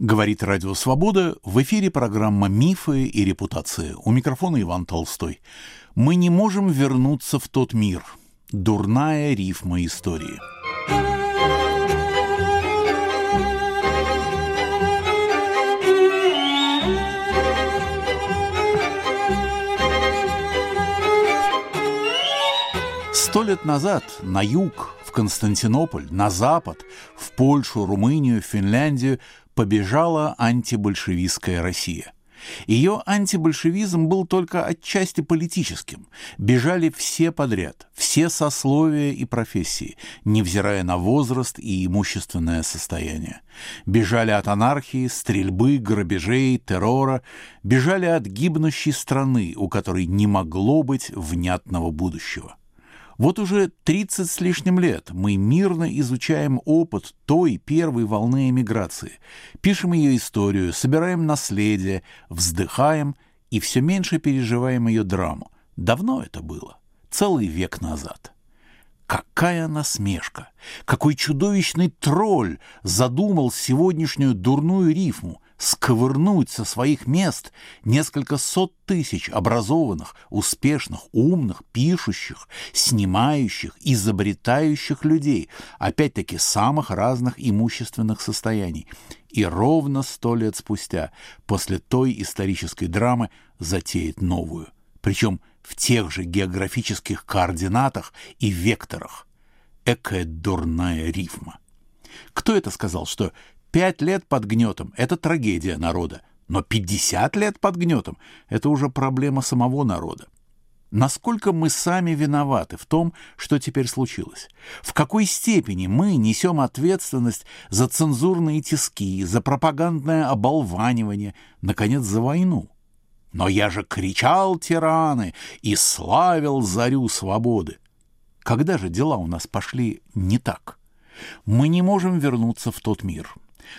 Говорит Радио Свобода. В эфире программа «Мифы и репутация». У микрофона Иван Толстой. Мы не можем вернуться в тот мир. Дурная рифма истории. Сто лет назад на юг, в Константинополь, на запад, в Польшу, Румынию, Финляндию побежала антибольшевистская Россия. Ее антибольшевизм был только отчасти политическим. Бежали все подряд, все сословия и профессии, невзирая на возраст и имущественное состояние. Бежали от анархии, стрельбы, грабежей, террора, бежали от гибнущей страны, у которой не могло быть внятного будущего. Вот уже 30 с лишним лет мы мирно изучаем опыт той первой волны эмиграции, пишем ее историю, собираем наследие, вздыхаем и все меньше переживаем ее драму. Давно это было, целый век назад. Какая насмешка! Какой чудовищный тролль задумал сегодняшнюю дурную рифму, сковырнуть со своих мест несколько сот тысяч образованных, успешных, умных, пишущих, снимающих, изобретающих людей, опять-таки самых разных имущественных состояний. И ровно сто лет спустя, после той исторической драмы, затеет новую. Причем в тех же географических координатах и векторах. Экая дурная рифма. Кто это сказал, что Пять лет под гнетом — это трагедия народа, но 50 лет под гнетом — это уже проблема самого народа. Насколько мы сами виноваты в том, что теперь случилось? В какой степени мы несем ответственность за цензурные тиски, за пропагандное оболванивание, наконец, за войну? Но я же кричал тираны и славил зарю свободы. Когда же дела у нас пошли не так? Мы не можем вернуться в тот мир.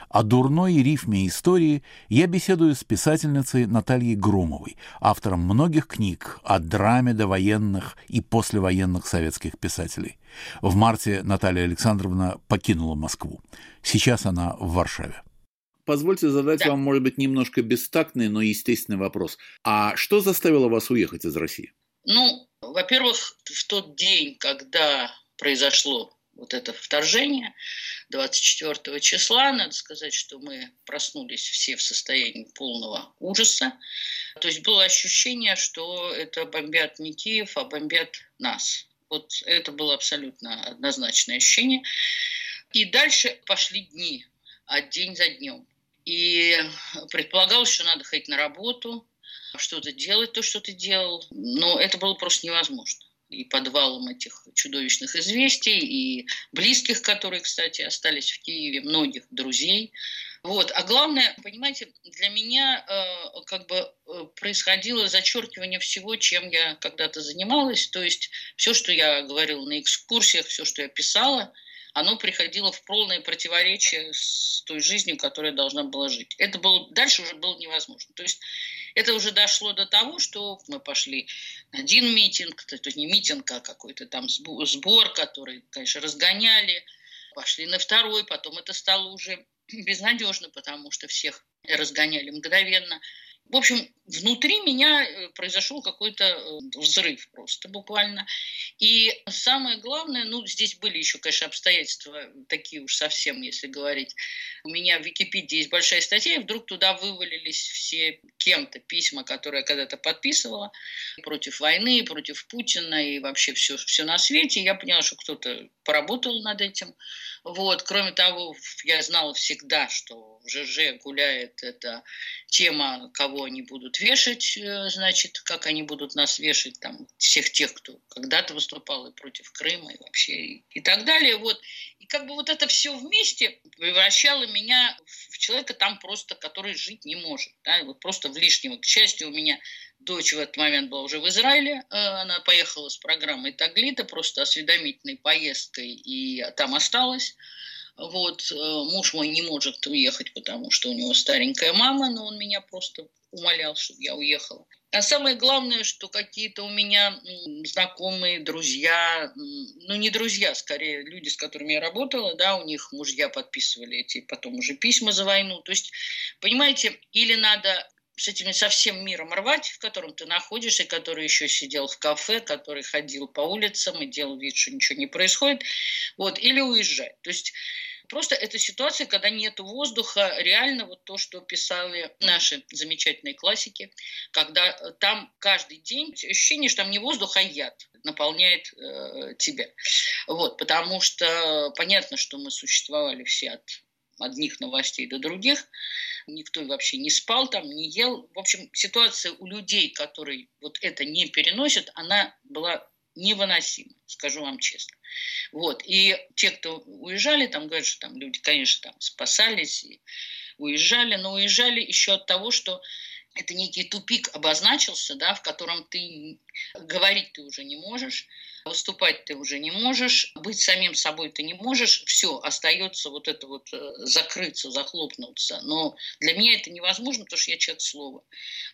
О дурной рифме истории я беседую с писательницей Натальей Громовой, автором многих книг о драме до военных и послевоенных советских писателей. В марте Наталья Александровна покинула Москву. Сейчас она в Варшаве. Позвольте задать да. вам, может быть, немножко бестактный, но естественный вопрос. А что заставило вас уехать из России? Ну, во-первых, в тот день, когда произошло вот это вторжение 24 числа. Надо сказать, что мы проснулись все в состоянии полного ужаса. То есть было ощущение, что это бомбят не Киев, а бомбят нас. Вот это было абсолютно однозначное ощущение. И дальше пошли дни, а день за днем. И предполагалось, что надо ходить на работу, что-то делать, то, что ты делал. Но это было просто невозможно и подвалом этих чудовищных известий, и близких, которые, кстати, остались в Киеве, многих друзей. Вот. А главное, понимаете, для меня э, как бы э, происходило зачеркивание всего, чем я когда-то занималась. То есть все, что я говорила на экскурсиях, все, что я писала, оно приходило в полное противоречие с той жизнью, которая должна была жить. Это было, дальше уже было невозможно. То есть это уже дошло до того, что мы пошли на один митинг, то есть не митинг, а какой-то там сбор, который, конечно, разгоняли, пошли на второй, потом это стало уже безнадежно, потому что всех разгоняли мгновенно. В общем, внутри меня э, произошел какой-то э, взрыв просто буквально. И самое главное, ну, здесь были еще, конечно, обстоятельства такие уж совсем, если говорить. У меня в Википедии есть большая статья, и вдруг туда вывалились все кем-то письма, которые я когда-то подписывала против войны, против Путина и вообще все, все на свете. Я поняла, что кто-то поработал над этим. Вот. Кроме того, я знала всегда, что в ЖЖ гуляет эта тема, кого они будут вешать, э, значит, как они будут нас вешать, там, всех тех, кто когда-то выступал и против Крыма, и вообще, и, и так далее. Вот. И как бы вот это все вместе превращало меня в человека там просто, который жить не может. Да? Вот просто в лишнего. К счастью, у меня Дочь в этот момент была уже в Израиле, э, она поехала с программой Таглита, просто осведомительной поездкой, и там осталась. Вот, э, муж мой не может уехать, потому что у него старенькая мама, но он меня просто умолял, чтобы я уехала. А самое главное, что какие-то у меня знакомые, друзья, ну не друзья, скорее люди, с которыми я работала, да, у них мужья подписывали эти потом уже письма за войну. То есть, понимаете, или надо с этим совсем миром рвать, в котором ты находишься, который еще сидел в кафе, который ходил по улицам и делал вид, что ничего не происходит, вот, или уезжать. То есть Просто это ситуация, когда нет воздуха, реально вот то, что писали наши замечательные классики, когда э, там каждый день ощущение, что там не воздух, а яд наполняет э, тебя. Вот, потому что понятно, что мы существовали все от одних новостей до других, никто вообще не спал там, не ел. В общем, ситуация у людей, которые вот это не переносят, она была невыносимо, скажу вам честно. Вот. И те, кто уезжали, там говорят, что там люди, конечно, там спасались и уезжали, но уезжали еще от того, что это некий тупик обозначился, да, в котором ты говорить ты уже не можешь, выступать ты уже не можешь, быть самим собой ты не можешь, все, остается вот это вот э, закрыться, захлопнуться. Но для меня это невозможно, потому что я человек слова.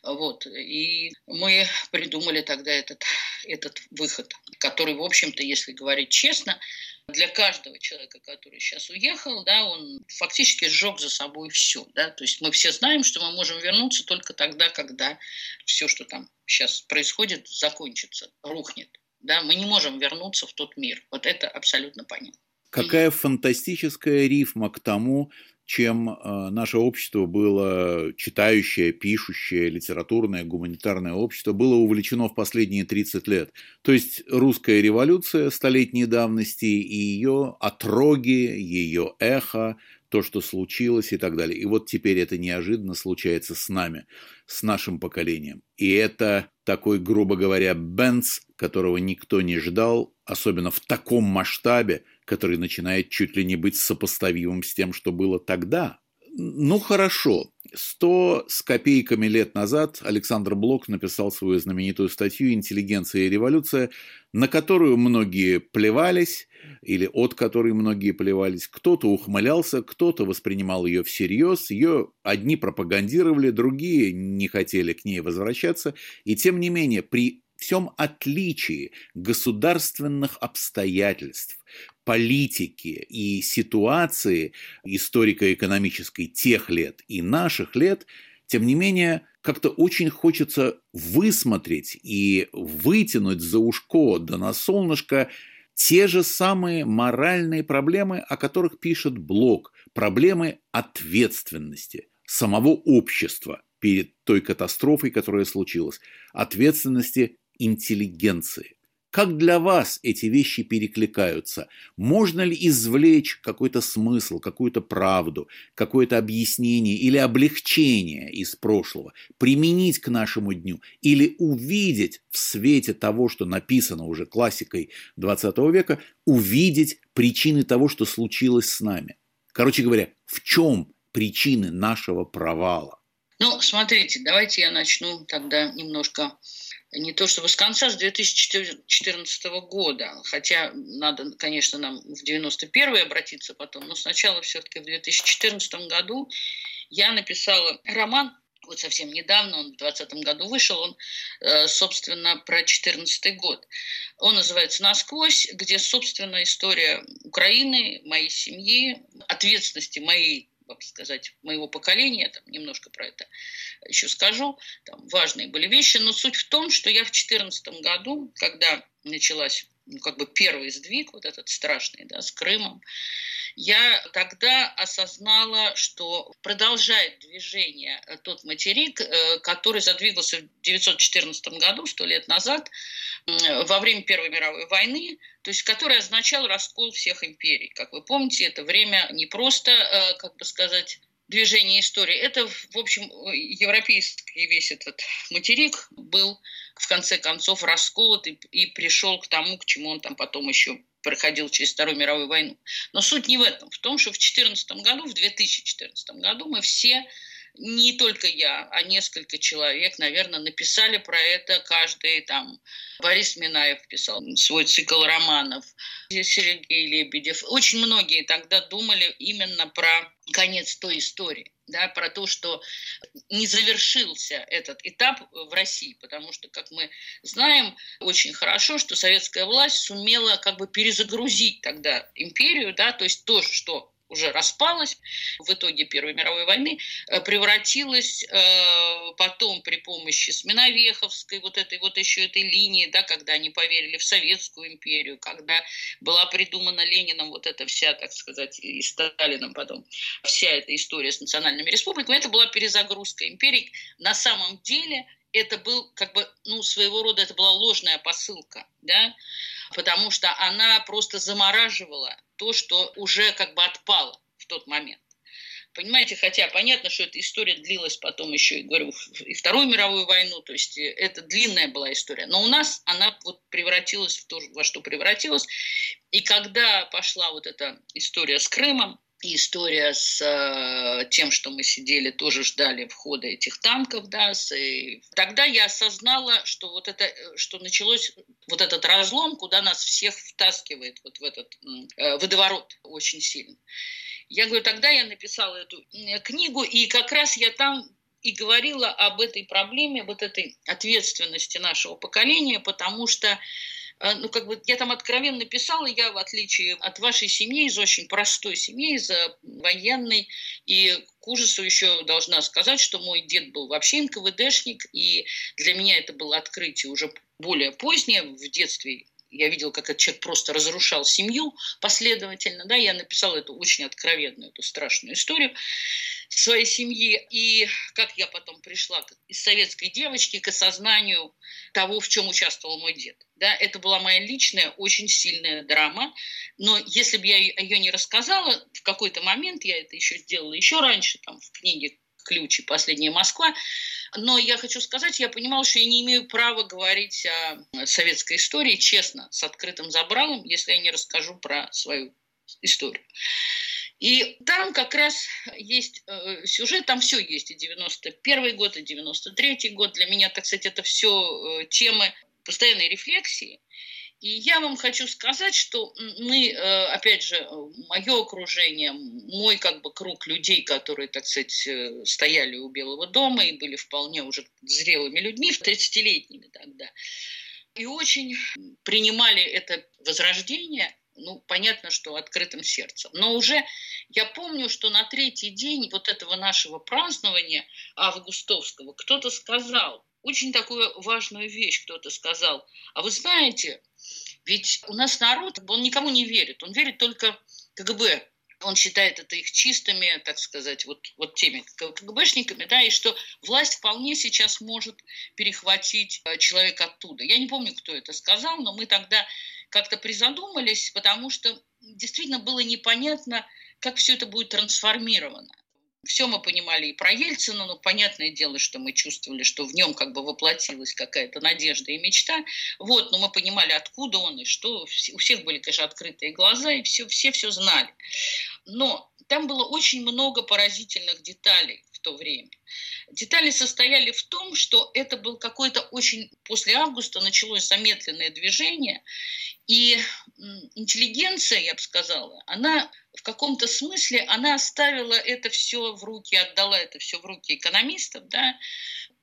Вот. И мы придумали тогда этот, этот выход, который, в общем-то, если говорить честно, для каждого человека, который сейчас уехал, да, он фактически сжег за собой все. Да? То есть мы все знаем, что мы можем вернуться только тогда, когда все, что там сейчас происходит, закончится, рухнет. Да? Мы не можем вернуться в тот мир. Вот это абсолютно понятно. Какая фантастическая рифма к тому, чем э, наше общество было читающее, пишущее, литературное, гуманитарное общество было увлечено в последние 30 лет. То есть русская революция столетней давности и ее отроги, ее эхо, то, что случилось и так далее. И вот теперь это неожиданно случается с нами, с нашим поколением. И это такой, грубо говоря, Бенц, которого никто не ждал, особенно в таком масштабе, который начинает чуть ли не быть сопоставимым с тем, что было тогда. Ну хорошо, сто с копейками лет назад Александр Блок написал свою знаменитую статью «Интеллигенция и революция», на которую многие плевались, или от которой многие плевались. Кто-то ухмылялся, кто-то воспринимал ее всерьез, ее одни пропагандировали, другие не хотели к ней возвращаться. И тем не менее, при всем отличии государственных обстоятельств, политики и ситуации историко-экономической тех лет и наших лет, тем не менее, как-то очень хочется высмотреть и вытянуть за ушко да на солнышко те же самые моральные проблемы, о которых пишет Блок, проблемы ответственности самого общества перед той катастрофой, которая случилась, ответственности интеллигенции. Как для вас эти вещи перекликаются? Можно ли извлечь какой-то смысл, какую-то правду, какое-то объяснение или облегчение из прошлого, применить к нашему дню или увидеть в свете того, что написано уже классикой XX века, увидеть причины того, что случилось с нами? Короче говоря, в чем причины нашего провала? Ну, смотрите, давайте я начну тогда немножко не то чтобы с конца, с 2014 года, хотя надо, конечно, нам в 91 обратиться потом, но сначала все-таки в 2014 году я написала роман, вот совсем недавно, он в 2020 году вышел, он, э, собственно, про 2014 год. Он называется «Насквозь», где, собственно, история Украины, моей семьи, ответственности моей как сказать, моего поколения, там немножко про это еще скажу, там важные были вещи, но суть в том, что я в 2014 году, когда началась ну, как бы первый сдвиг, вот этот страшный, да, с Крымом, я тогда осознала, что продолжает движение э, тот материк, э, который задвигался в 1914 году, сто лет назад, во время Первой мировой войны, то есть который означал раскол всех империй. Как вы помните, это время не просто, э, как бы сказать, движение истории. Это, в общем, европейский весь этот материк был в конце концов расколот и, и пришел к тому, к чему он там потом еще проходил через Вторую мировую войну. Но суть не в этом. В том, что в 2014 году, в 2014 году мы все не только я, а несколько человек, наверное, написали про это каждый. Там Борис Минаев писал свой цикл романов, Сергей Лебедев. Очень многие тогда думали именно про конец той истории да, про то, что не завершился этот этап в России, потому что, как мы знаем очень хорошо, что советская власть сумела как бы перезагрузить тогда империю, да, то есть то, что уже распалась в итоге Первой мировой войны, э, превратилась э, потом при помощи Сменовеховской, вот этой вот еще этой линии, да, когда они поверили в Советскую империю, когда была придумана Лениным вот эта вся, так сказать, и Сталином потом, вся эта история с национальными республиками, это была перезагрузка империи. На самом деле это был как бы, ну, своего рода это была ложная посылка, да, потому что она просто замораживала то, что уже как бы отпало в тот момент. Понимаете, хотя понятно, что эта история длилась потом еще, и говорю, и Вторую мировую войну, то есть э, это длинная была история. Но у нас она вот превратилась в то, во что превратилась. И когда пошла вот эта история с Крымом, история с э, тем, что мы сидели, тоже ждали входа этих танков, да, и тогда я осознала, что вот это, э, что началось вот этот разлом, куда нас всех втаскивает вот в этот э, водоворот очень сильно. Я говорю, тогда я написала эту книгу, и как раз я там и говорила об этой проблеме, вот этой ответственности нашего поколения, потому что ну, как бы я там откровенно писала, я, в отличие от вашей семьи, из очень простой семьи, из военной, и к ужасу еще должна сказать, что мой дед был вообще НКВДшник, и для меня это было открытие уже более позднее, в детстве я видел, как этот человек просто разрушал семью последовательно, да, я написала эту очень откровенную, эту страшную историю своей семьи, и как я потом пришла из советской девочки к осознанию того, в чем участвовал мой дед. Да, это была моя личная, очень сильная драма, но если бы я ее не рассказала, в какой-то момент, я это еще сделала еще раньше, там, в книге «Ключи. Последняя Москва», но я хочу сказать, я понимала, что я не имею права говорить о советской истории честно, с открытым забралом, если я не расскажу про свою историю. И там как раз есть э, сюжет, там все есть, и 91 год, и 93 год. Для меня, так сказать, это все э, темы постоянной рефлексии. И я вам хочу сказать, что мы, э, опять же, мое окружение, мой как бы круг людей, которые, так сказать, э, стояли у Белого дома и были вполне уже зрелыми людьми, 30-летними тогда, и очень принимали это возрождение ну, понятно, что открытым сердцем. Но уже я помню, что на третий день вот этого нашего празднования августовского кто-то сказал, очень такую важную вещь кто-то сказал. А вы знаете, ведь у нас народ, он никому не верит, он верит только КГБ. Он считает это их чистыми, так сказать, вот, вот теми КГБшниками, да, и что власть вполне сейчас может перехватить э, человека оттуда. Я не помню, кто это сказал, но мы тогда как-то призадумались, потому что действительно было непонятно, как все это будет трансформировано. Все мы понимали и про Ельцина, но понятное дело, что мы чувствовали, что в нем как бы воплотилась какая-то надежда и мечта. Вот, но мы понимали, откуда он и что. У всех были, конечно, открытые глаза, и все, все все знали. Но там было очень много поразительных деталей то время. Детали состояли в том, что это был какой-то очень... После августа началось замедленное движение, и интеллигенция, я бы сказала, она в каком-то смысле, она оставила это все в руки, отдала это все в руки экономистов, да,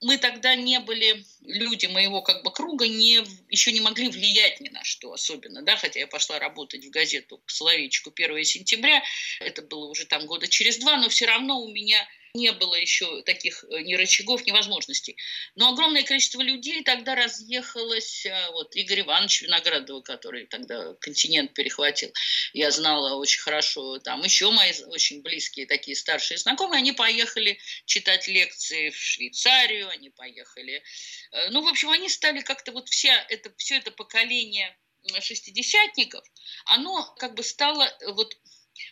мы тогда не были, люди моего как бы круга не, еще не могли влиять ни на что особенно, да, хотя я пошла работать в газету к Соловейчику 1 сентября, это было уже там года через два, но все равно у меня не было еще таких э, ни рычагов, ни возможностей. Но огромное количество людей тогда разъехалось. А, вот Игорь Иванович Виноградова, который тогда континент перехватил, я знала очень хорошо. Там еще мои очень близкие такие старшие знакомые, они поехали читать лекции в Швейцарию, они поехали. Э, ну, в общем, они стали как-то вот вся это, все это поколение шестидесятников, оно как бы стало э, вот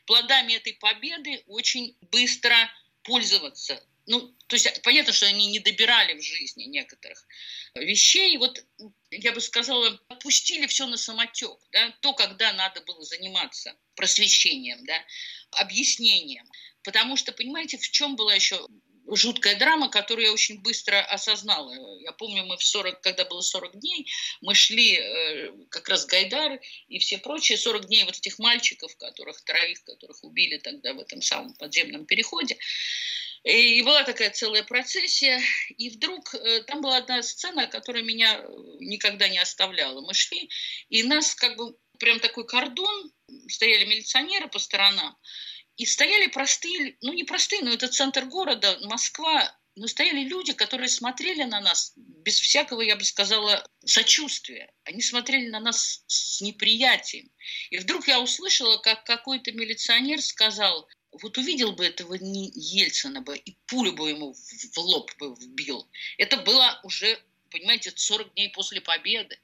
плодами этой победы очень быстро пользоваться. Ну, то есть понятно, что они не добирали в жизни некоторых вещей. Вот я бы сказала, отпустили все на самотек. Да? То, когда надо было заниматься просвещением, да? объяснением. Потому что, понимаете, в чем была еще жуткая драма, которую я очень быстро осознала. Я помню, мы в 40, когда было 40 дней, мы шли э, как раз Гайдар и все прочие 40 дней вот этих мальчиков, которых троих, которых убили тогда в этом самом подземном переходе. И была такая целая процессия, и вдруг э, там была одна сцена, которая меня никогда не оставляла. Мы шли, и нас как бы прям такой кордон, стояли милиционеры по сторонам, и стояли простые, ну не простые, но это центр города, Москва, но стояли люди, которые смотрели на нас без всякого, я бы сказала, сочувствия. Они смотрели на нас с неприятием. И вдруг я услышала, как какой-то милиционер сказал, вот увидел бы этого Ельцина бы и пулю бы ему в лоб бы вбил. Это было уже, понимаете, 40 дней после победы.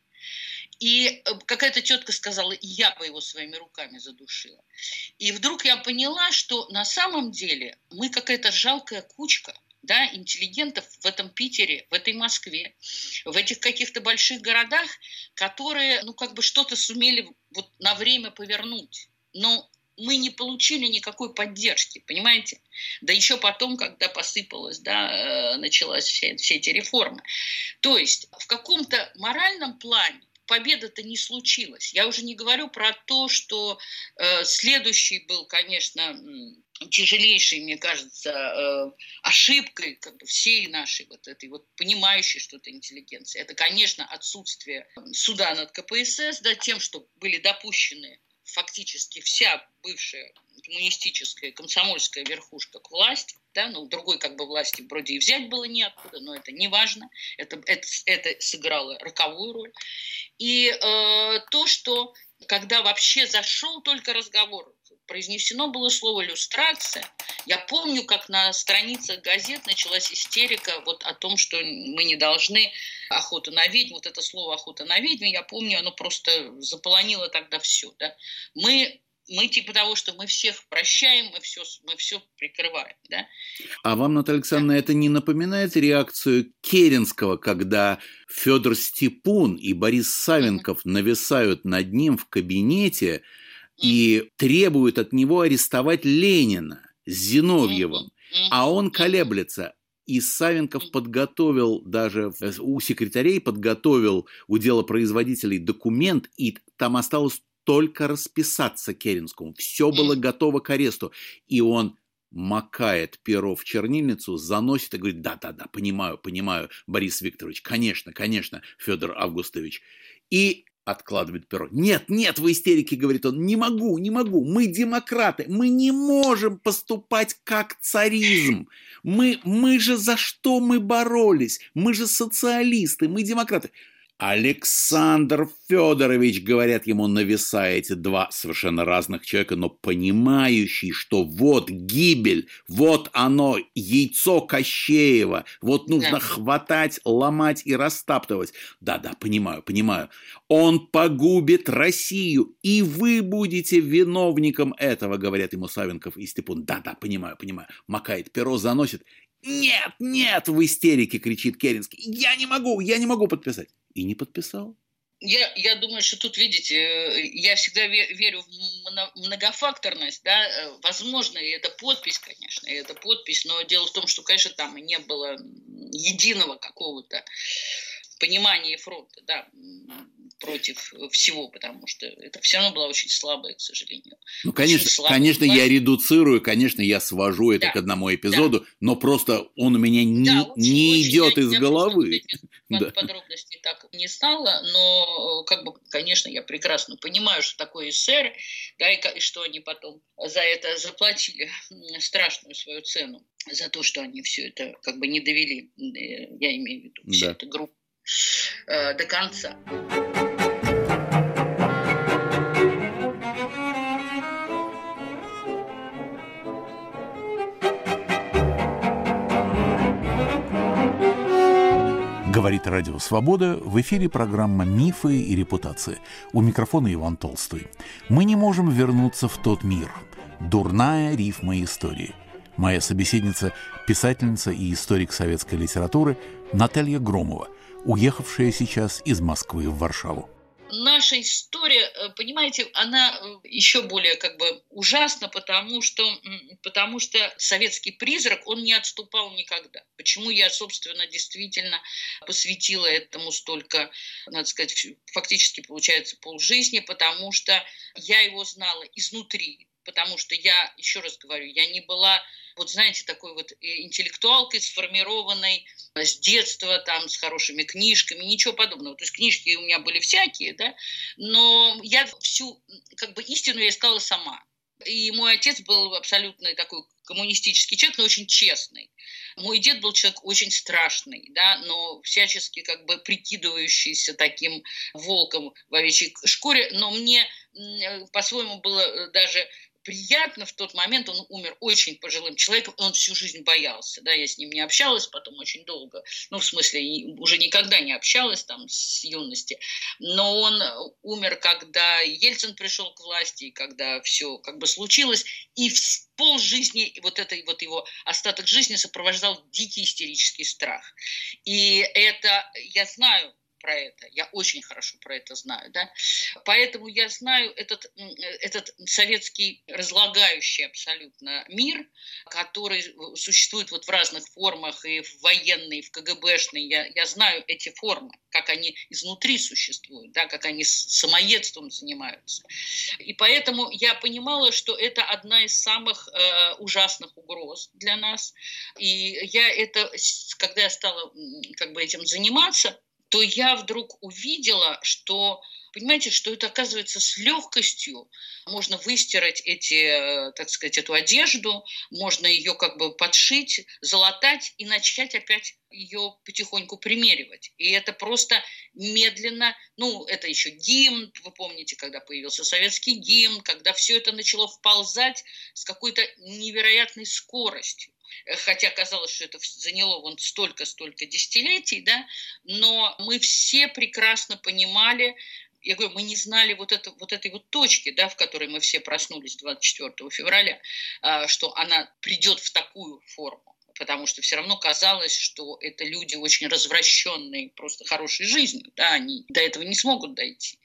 И э, какая-то тетка сказала, я бы его своими руками задушила. И вдруг я поняла, что на самом деле мы какая-то жалкая кучка, да, интеллигентов в этом Питере, в этой Москве, в этих каких-то больших городах, которые, ну, как бы что-то сумели вот на время повернуть. Но мы не получили никакой поддержки, понимаете? Да еще потом, когда посыпалась, да, э, началась все, все эти реформы. То есть в каком-то моральном плане победа-то не случилась. Я уже не говорю про то, что э, следующий был, конечно, тяжелейшей, мне кажется, э, ошибкой как бы, всей нашей вот этой вот понимающей что-то интеллигенции. Это, конечно, отсутствие суда над КПСС, да, тем, что были допущены фактически вся бывшая коммунистическая, комсомольская верхушка к власти, да, ну, другой как бы власти вроде и взять было неоткуда, но это не важно, это, это, это сыграло роковую роль. И э, то, что когда вообще зашел только разговор произнесено было слово «люстрация». Я помню, как на страницах газет началась истерика вот о том, что мы не должны охоту на ведьм. Вот это слово «охота на ведьм», я помню, оно просто заполонило тогда все. Да? Мы мы типа того, что мы всех прощаем, мы все, мы все прикрываем. Да? А вам, Наталья Александровна, да. это не напоминает реакцию Керенского, когда Федор Степун и Борис Савенков mm-hmm. нависают над ним в кабинете, и требуют от него арестовать Ленина с Зиновьевым, а он колеблется. И Савенков подготовил даже у секретарей подготовил у делопроизводителей документ, и там осталось только расписаться Керенскому. Все было готово к аресту. И он макает перо в чернильницу, заносит и говорит, да-да-да, понимаю, понимаю, Борис Викторович, конечно, конечно, Федор Августович. И откладывает перо. Нет, нет, в истерике, говорит он, не могу, не могу, мы демократы, мы не можем поступать как царизм. Мы, мы же за что мы боролись? Мы же социалисты, мы демократы. Александр Федорович, говорят ему, нависая эти два совершенно разных человека, но понимающий, что вот гибель, вот оно, яйцо Кощеева, вот нужно да. хватать, ломать и растаптывать. Да-да, понимаю, понимаю. Он погубит Россию, и вы будете виновником этого, говорят ему Савенков и Степун. Да-да, понимаю, понимаю. Макает перо, заносит. Нет, нет, в истерике кричит Керенский. Я не могу, я не могу подписать и не подписал. Я, я думаю, что тут, видите, э, я всегда верю в многофакторность, да, э, возможно, и это подпись, конечно, и это подпись, но дело в том, что, конечно, там не было единого какого-то понимания фронта, да, против всего, потому что это все равно была очень слабая, к сожалению. Ну, конечно, конечно, власть. я редуцирую, конечно, я свожу это да, к одному эпизоду, да. но просто он у меня не, да, очень, не очень, идет я, из я головы. Да. Подробностей так не стало, но, как бы, конечно, я прекрасно понимаю, что такое СССР, да, и, и что они потом за это заплатили страшную свою цену за то, что они все это как бы не довели, э, я имею в виду, всю да. эту группу э, до конца. Говорит Радио Свобода. В эфире программа «Мифы и репутация». У микрофона Иван Толстой. Мы не можем вернуться в тот мир. Дурная рифма истории. Моя собеседница – писательница и историк советской литературы Наталья Громова, уехавшая сейчас из Москвы в Варшаву. наша история, э, понимаете, она э, еще более как бы ужасна, потому что, потому что советский призрак, он не отступал никогда. Почему я, собственно, действительно посвятила этому столько, надо сказать, фактически получается полжизни, потому что я его знала изнутри, потому что я, еще раз говорю, я не была вот знаете, такой вот э, интеллектуалкой, сформированной с детства, там, с хорошими книжками, ничего подобного. То есть книжки у меня были всякие, да, но я всю, как бы, истину я искала сама. И мой отец был абсолютно такой коммунистический человек, но очень честный. Мой дед был человек очень страшный, да, но всячески как бы прикидывающийся таким волком в овечьей шкуре. Но мне э, по-своему было э, даже приятно в тот момент, он умер очень пожилым человеком, он всю жизнь боялся, да, я с ним не общалась потом очень долго, ну, в смысле, уже никогда не общалась там с юности, но он умер, когда Ельцин пришел к власти, и когда все как бы случилось, и пол жизни, вот этой вот его остаток жизни сопровождал дикий истерический страх. И это, я знаю, про это. Я очень хорошо про это знаю. Да? Поэтому я знаю этот, этот советский разлагающий абсолютно мир, который существует вот в разных формах, и в военной, и в КГБшной. Я, я знаю эти формы, как они изнутри существуют, да, как они самоедством занимаются. И поэтому я понимала, что это одна из самых э, ужасных угроз для нас. И я это, когда я стала как бы этим заниматься, то я вдруг увидела, что, понимаете, что это оказывается с легкостью можно выстирать эти, э, так сказать, эту одежду, можно ее как бы подшить, залатать и начать опять ее потихоньку примеривать. И это просто медленно, ну, это еще гимн, вы помните, когда появился советский гимн, когда все это начало вползать с какой-то невероятной скоростью хотя казалось, что это заняло вон столько-столько десятилетий, да, но мы все прекрасно понимали, я говорю, мы не знали вот, это, вот этой вот точки, да, в которой мы все проснулись 24 февраля, а, что она придет в такую форму потому что все равно казалось, что это люди очень развращенные просто хорошей жизнью, да, они до этого не смогут дойти.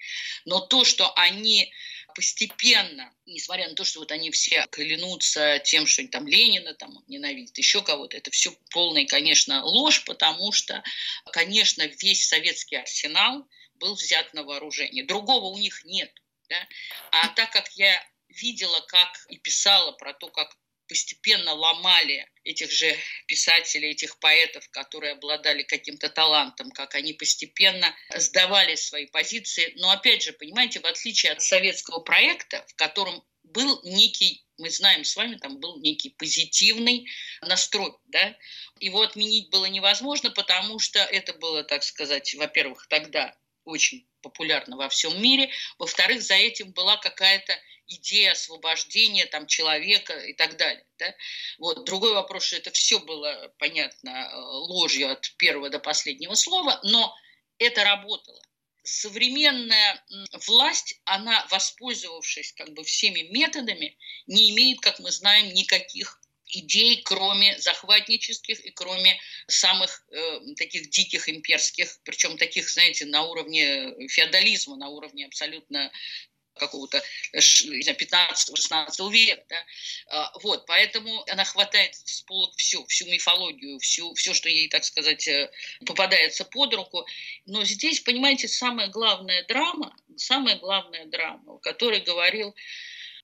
Но то, что они постепенно, несмотря на то, что вот они все клянутся тем, что там Ленина там ненавидят, еще кого-то, это все полная, конечно, ложь, потому что, конечно, весь советский арсенал был взят на вооружение. Другого у них нет. Да? А так как я видела, как и писала про то, как постепенно ломали этих же писателей, этих поэтов, которые обладали каким-то талантом, как они постепенно сдавали свои позиции. Но опять же, понимаете, в отличие от советского проекта, в котором был некий, мы знаем с вами, там был некий позитивный настрой, да, его отменить было невозможно, потому что это было, так сказать, во-первых, тогда очень популярно во всем мире, во-вторых, за этим была какая-то идея освобождения там, человека и так далее. Да? Вот. Другой вопрос, что это все было, понятно, э, ложью от первого до последнего слова, но это работало. Современная власть, она, воспользовавшись как бы всеми методами, не имеет, как мы знаем, никаких идей, кроме захватнических и кроме самых э, таких диких имперских, причем таких, знаете, на уровне феодализма, на уровне абсолютно какого-то 15-16 века. Да? А, вот, поэтому она хватает с полок все, всю мифологию, всю, все, что ей, так сказать, э, попадается под руку. Но здесь, понимаете, самая главная драма, самая главная драма, о которой говорил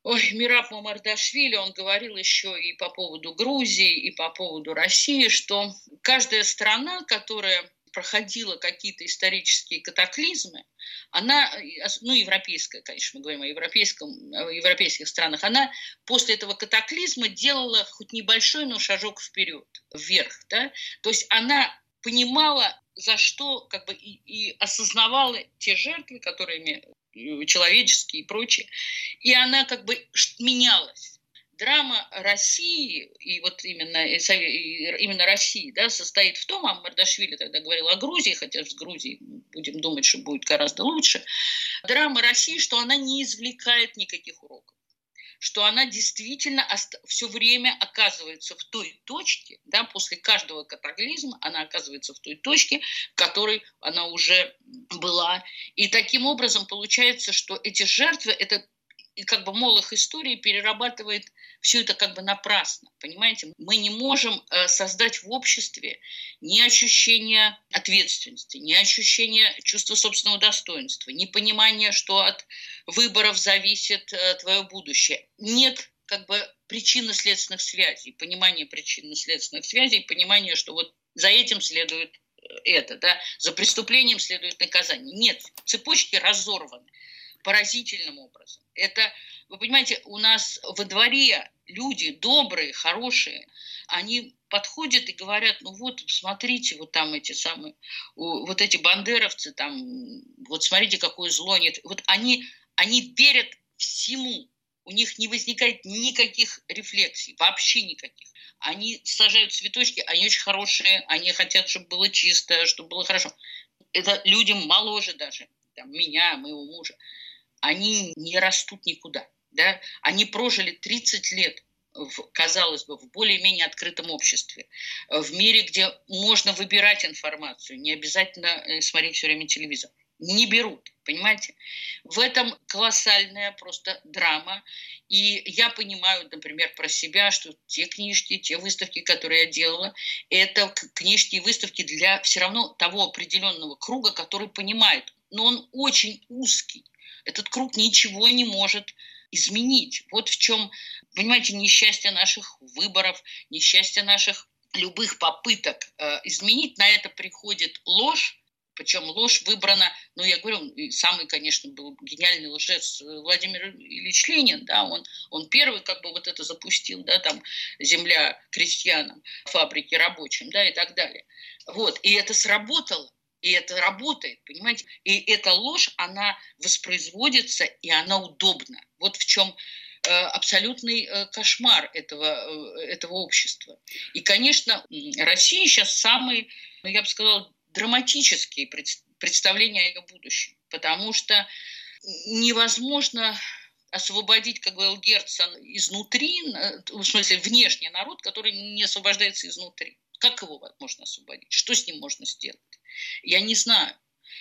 Ой, Мираб Мамардашвили, он говорил еще и по поводу Грузии, и по поводу России, что каждая страна, которая проходила какие-то исторические катаклизмы, она, ну, европейская, конечно, мы говорим о, европейском, о европейских странах, она после этого катаклизма делала хоть небольшой, но шажок вперед, вверх, да, то есть она понимала, за что, как бы, и, и осознавала те жертвы, которыми э, человеческие и прочее, и она как бы менялась драма России, и вот именно, именно России, да, состоит в том, а Мардашвили тогда говорил о Грузии, хотя с Грузией будем думать, что будет гораздо лучше, драма России, что она не извлекает никаких уроков что она действительно все время оказывается в той точке, да, после каждого катаклизма она оказывается в той точке, в которой она уже была. И таким образом получается, что эти жертвы – это и как бы молох истории перерабатывает все это как бы напрасно, понимаете? Мы не можем э, создать в обществе ни ощущения ответственности, ни ощущения чувства собственного достоинства, ни понимания, что от выборов зависит э, твое будущее. Нет как бы причинно-следственных связей, понимания причинно-следственных связей, понимания, что вот за этим следует э, это, да, за преступлением следует наказание. Нет, цепочки разорваны поразительным образом. Это, вы понимаете, у нас во дворе люди добрые, хорошие, они подходят и говорят, ну вот, смотрите, вот там эти самые, вот эти бандеровцы, там, вот смотрите, какое зло нет. Вот они, они верят всему, у них не возникает никаких рефлексий, вообще никаких. Они сажают цветочки, они очень хорошие, они хотят, чтобы было чисто, чтобы было хорошо. Это людям моложе даже, там, меня, моего мужа они не растут никуда. Да? Они прожили 30 лет в, казалось бы, в более-менее открытом обществе, в мире, где можно выбирать информацию, не обязательно э, смотреть все время телевизор. Не берут, понимаете? В этом колоссальная просто драма. И я понимаю, например, про себя, что те книжки, те выставки, которые я делала, это книжки и выставки для все равно того определенного круга, который понимает. Но он очень узкий. Этот круг ничего не может изменить. Вот в чем, понимаете, несчастье наших выборов, несчастье наших любых попыток э, изменить. На это приходит ложь, причем ложь выбрана, ну, я говорю, самый, конечно, был гениальный лжец э, Владимир Ильич Ленин, да, он, он первый как бы вот это запустил, да, там, земля крестьянам, фабрики рабочим, да, и так далее. Вот, и это сработало. И это работает, понимаете? И эта ложь, она воспроизводится, и она удобна. Вот в чем э, абсолютный э, кошмар этого, э, этого общества. И, конечно, Россия сейчас самый, ну, я бы сказала, драматические представления о ее будущем, потому что невозможно освободить, как говорил Герцен, изнутри, в смысле внешний народ, который не освобождается изнутри. Как его можно освободить? Что с ним можно сделать? Я не знаю.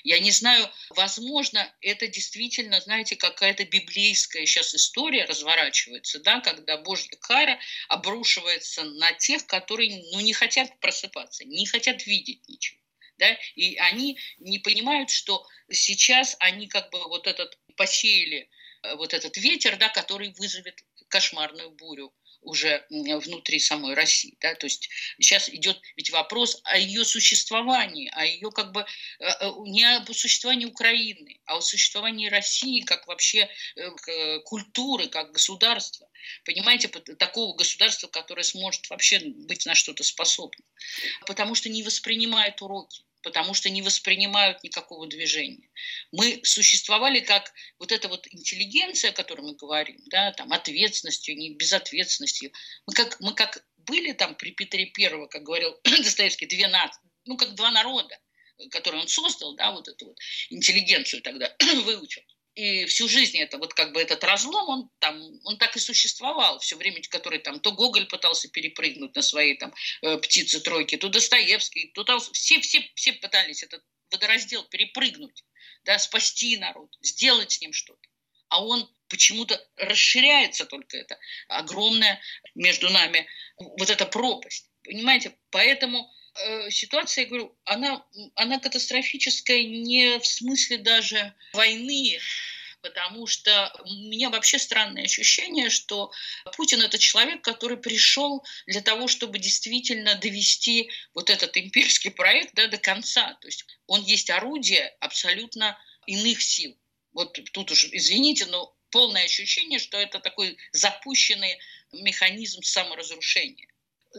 Я не знаю, возможно, это действительно, знаете, какая-то библейская сейчас история разворачивается, да, когда Божья кара обрушивается на тех, которые ну, не хотят просыпаться, не хотят видеть ничего. Да? И они не понимают, что сейчас они как бы вот этот посеяли э, вот этот ветер, да, который вызовет кошмарную бурю уже внутри самой России. Да? То есть сейчас идет ведь вопрос о ее существовании, о ее как бы э, э, не об существовании Украины, а о существовании России как вообще э, культуры, как государства. Понимаете, такого государства, которое сможет вообще быть на что-то способным. Потому что не воспринимает уроки потому что не воспринимают никакого движения. Мы существовали как вот эта вот интеллигенция, о которой мы говорим, да, там, ответственностью, не безответственностью. Мы как, мы как были там при Петре Первого, как говорил Достоевский, две нации, ну, как два народа, которые он создал, да, вот эту вот интеллигенцию тогда выучил и всю жизнь это вот как бы этот разлом, он там, он так и существовал все время, который там, то Гоголь пытался перепрыгнуть на свои там э, птицы тройки, то Достоевский, то там, все, все, все пытались этот водораздел перепрыгнуть, да, спасти народ, сделать с ним что-то. А он почему-то расширяется только это огромная между нами вот эта пропасть. Понимаете? Поэтому ситуация, я говорю, она, она катастрофическая не в смысле даже войны, потому что у меня вообще странное ощущение, что Путин это человек, который пришел для того, чтобы действительно довести вот этот имперский проект да, до конца. То есть он есть орудие абсолютно иных сил. Вот тут уже, извините, но полное ощущение, что это такой запущенный механизм саморазрушения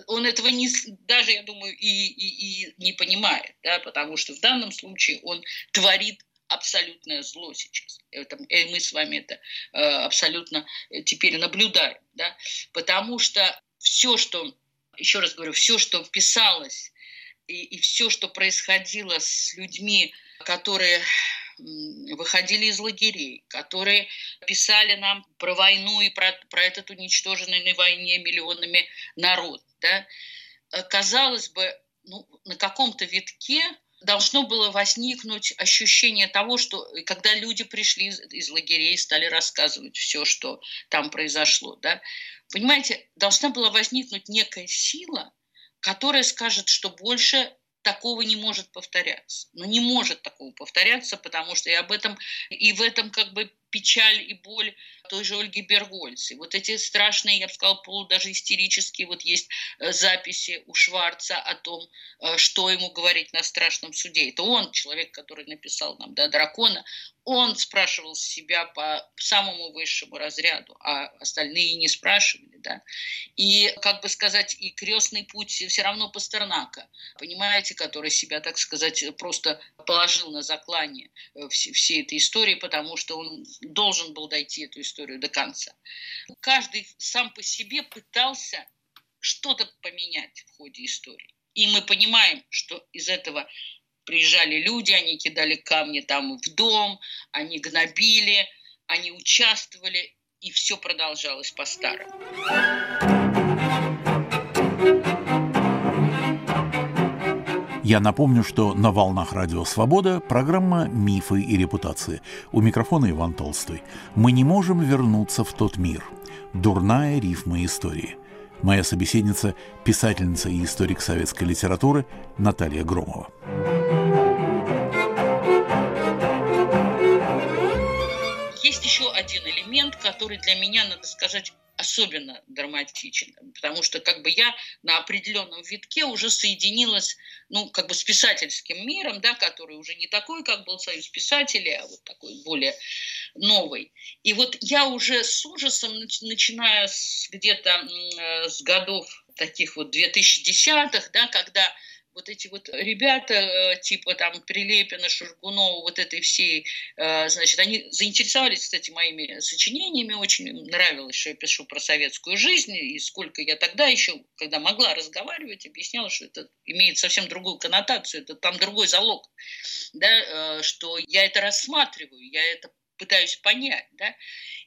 он этого не, даже, я думаю, и, и, и не понимает, да, потому что в данном случае он творит абсолютное зло сейчас. Это, и мы с вами это э, абсолютно теперь наблюдаем, да, потому что все, что, еще раз говорю, все, что вписалось и, и все, что происходило с людьми, которые выходили из лагерей, которые писали нам про войну и про, про этот уничтоженный на войне миллионами народ. Да? Э, казалось бы, ну, на каком-то витке должно было возникнуть ощущение того, что э, когда люди пришли из, из лагерей, стали рассказывать все, что там произошло, да, понимаете, должна была возникнуть некая сила, которая скажет, что больше такого не может повторяться. Но не может такого повторяться, потому что и об этом, и в этом как бы печаль и боль той же Ольги Бергольц. И вот эти страшные, я бы сказала, полу даже истерические, вот есть э, записи у Шварца о том, э, что ему говорить на страшном суде. Это он, человек, который написал нам да, «Дракона», он спрашивал себя по самому высшему разряду, а остальные не спрашивали. Да? И, как бы сказать, и крестный путь все равно Пастернака, понимаете, который себя, так сказать, просто положил на заклание э, всей этой истории, потому что он должен был дойти эту историю до конца. Каждый сам по себе пытался что-то поменять в ходе истории. И мы понимаем, что из этого приезжали люди, они кидали камни там в дом, они гнобили, они участвовали, и все продолжалось по-старому. Я напомню, что на «Волнах Радио Свобода» программа «Мифы и репутации». У микрофона Иван Толстой. Мы не можем вернуться в тот мир. Дурная рифма истории. Моя собеседница – писательница и историк советской литературы Наталья Громова. Есть еще один элемент, который для меня, надо сказать, особенно драматичен, потому что как бы я на определенном витке уже соединилась, ну, как бы с писательским миром, да, который уже не такой, как был Союз писателей, а вот такой более новый. И вот я уже с ужасом, начиная с где-то э, с годов таких вот 2010-х, да, когда вот эти вот ребята, э, типа там Прилепина, Шургунова, вот этой всей, э, значит, они заинтересовались, кстати, моими сочинениями, очень нравилось, что я пишу про советскую жизнь, и сколько я тогда еще, когда могла разговаривать, объясняла, что это имеет совсем другую коннотацию, это там другой залог, да, э, что я это рассматриваю, я это пытаюсь понять, да,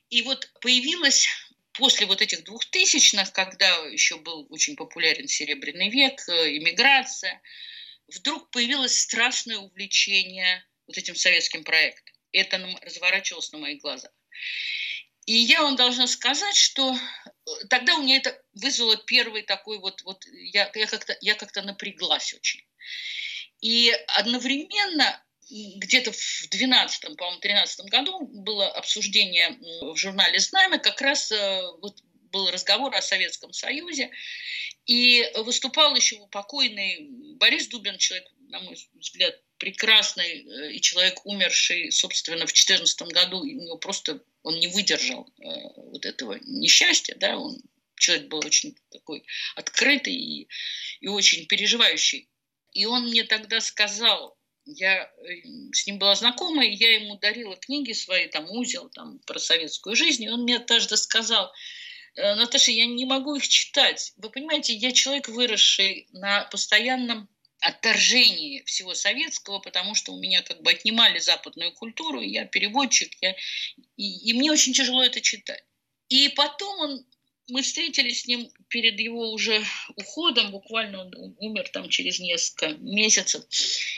и вот появилась после вот этих двухтысячных, когда еще был очень популярен Серебряный век, э, иммиграция, вдруг появилось страшное увлечение вот этим советским проектом. Это разворачивалось на моих глазах. И я вам должна сказать, что э, тогда у меня это вызвало первый такой вот, вот я, я как-то я как-то напряглась очень. И одновременно где-то в 12 по-моему, 13 году было обсуждение в журнале «Знамя», как раз э, вот был разговор о Советском Союзе, и выступал еще покойный Борис Дубин, человек, на мой взгляд, прекрасный, э, и человек, умерший, собственно, в 2014 году, и у него просто он не выдержал э, вот этого несчастья, да, он человек был очень такой открытый и, и очень переживающий. И он мне тогда сказал, я э, с ним была знакома, и я ему дарила книги свои, там, «Узел», там, про советскую жизнь, и он мне однажды сказал, «Э, Наташа, я не могу их читать. Вы понимаете, я человек, выросший на постоянном отторжении всего советского, потому что у меня как бы отнимали западную культуру, я переводчик, я, и, и мне очень тяжело это читать. И потом он мы встретились с ним перед его уже уходом, буквально он умер там через несколько месяцев.